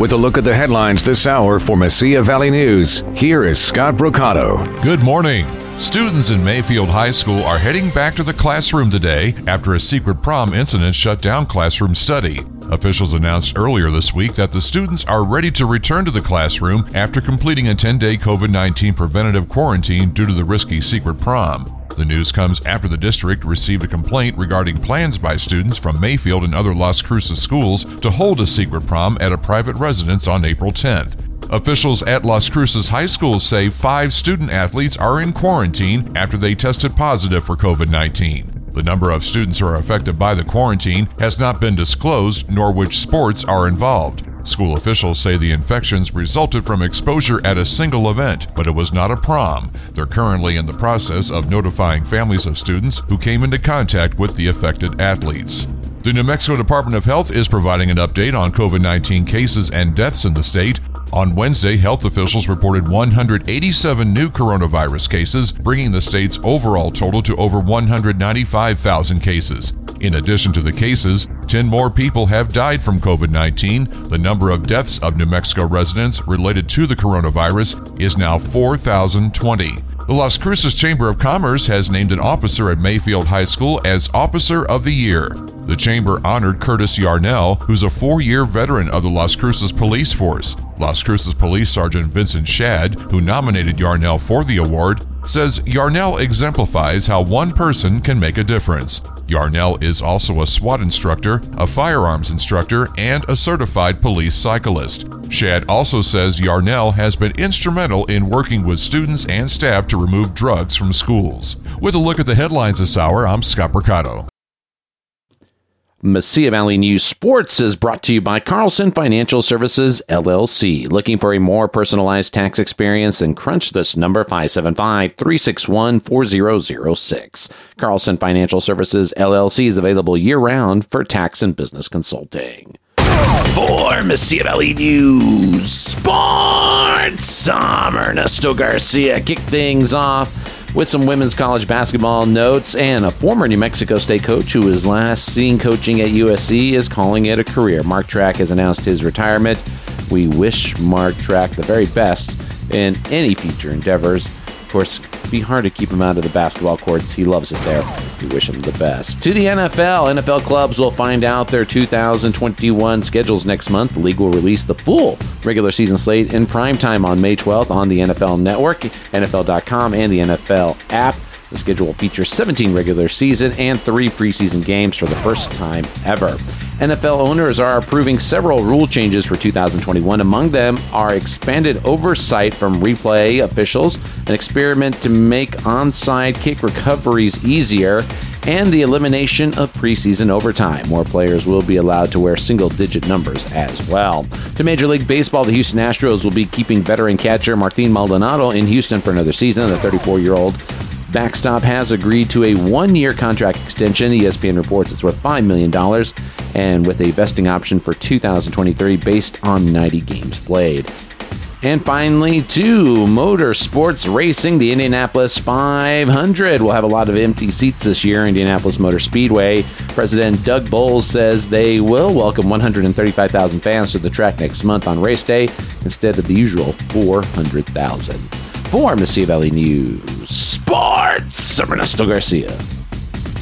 With a look at the headlines this hour for Mesilla Valley News, here is Scott Brocato. Good morning. Students in Mayfield High School are heading back to the classroom today after a secret prom incident shut down classroom study. Officials announced earlier this week that the students are ready to return to the classroom after completing a 10 day COVID 19 preventative quarantine due to the risky secret prom. The news comes after the district received a complaint regarding plans by students from Mayfield and other Las Cruces schools to hold a secret prom at a private residence on April 10th. Officials at Las Cruces High School say five student athletes are in quarantine after they tested positive for COVID 19. The number of students who are affected by the quarantine has not been disclosed, nor which sports are involved. School officials say the infections resulted from exposure at a single event, but it was not a prom. They're currently in the process of notifying families of students who came into contact with the affected athletes. The New Mexico Department of Health is providing an update on COVID 19 cases and deaths in the state. On Wednesday, health officials reported 187 new coronavirus cases, bringing the state's overall total to over 195,000 cases. In addition to the cases, 10 more people have died from COVID 19. The number of deaths of New Mexico residents related to the coronavirus is now 4,020. The Las Cruces Chamber of Commerce has named an officer at Mayfield High School as Officer of the Year. The chamber honored Curtis Yarnell, who's a four year veteran of the Las Cruces Police Force. Las Cruces Police Sergeant Vincent Shad, who nominated Yarnell for the award, says Yarnell exemplifies how one person can make a difference. Yarnell is also a SWAT instructor, a firearms instructor, and a certified police cyclist. Shad also says Yarnell has been instrumental in working with students and staff to remove drugs from schools. With a look at the headlines this hour, I'm Scott Mercado. Mesilla Valley News Sports is brought to you by Carlson Financial Services LLC. Looking for a more personalized tax experience? Then crunch this number 575 361 4006. Carlson Financial Services LLC is available year round for tax and business consulting. For Mesilla Valley News Sports, I'm Ernesto Garcia. Kick things off with some women's college basketball notes and a former New Mexico State coach who was last seen coaching at USC is calling it a career. Mark Trakh has announced his retirement. We wish Mark Trakh the very best in any future endeavors course, be hard to keep him out of the basketball courts. He loves it there. We wish him the best. To the NFL, NFL clubs will find out their 2021 schedules next month. The league will release the full regular season slate in prime time on May 12th on the NFL Network, NFL.com, and the NFL app. The schedule will feature 17 regular season and three preseason games for the first time ever. NFL owners are approving several rule changes for 2021. Among them are expanded oversight from replay officials, an experiment to make onside kick recoveries easier, and the elimination of preseason overtime. More players will be allowed to wear single digit numbers as well. To Major League Baseball, the Houston Astros will be keeping veteran catcher Martin Maldonado in Houston for another season. The 34 year old Backstop has agreed to a one year contract extension. ESPN reports it's worth $5 million and with a vesting option for 2023 based on 90 games played. And finally, two motorsports racing. The Indianapolis 500 will have a lot of empty seats this year. Indianapolis Motor Speedway President Doug Boles says they will welcome 135,000 fans to the track next month on race day instead of the usual 400,000. For Mesilla Valley News Sports, I'm Ernesto Garcia.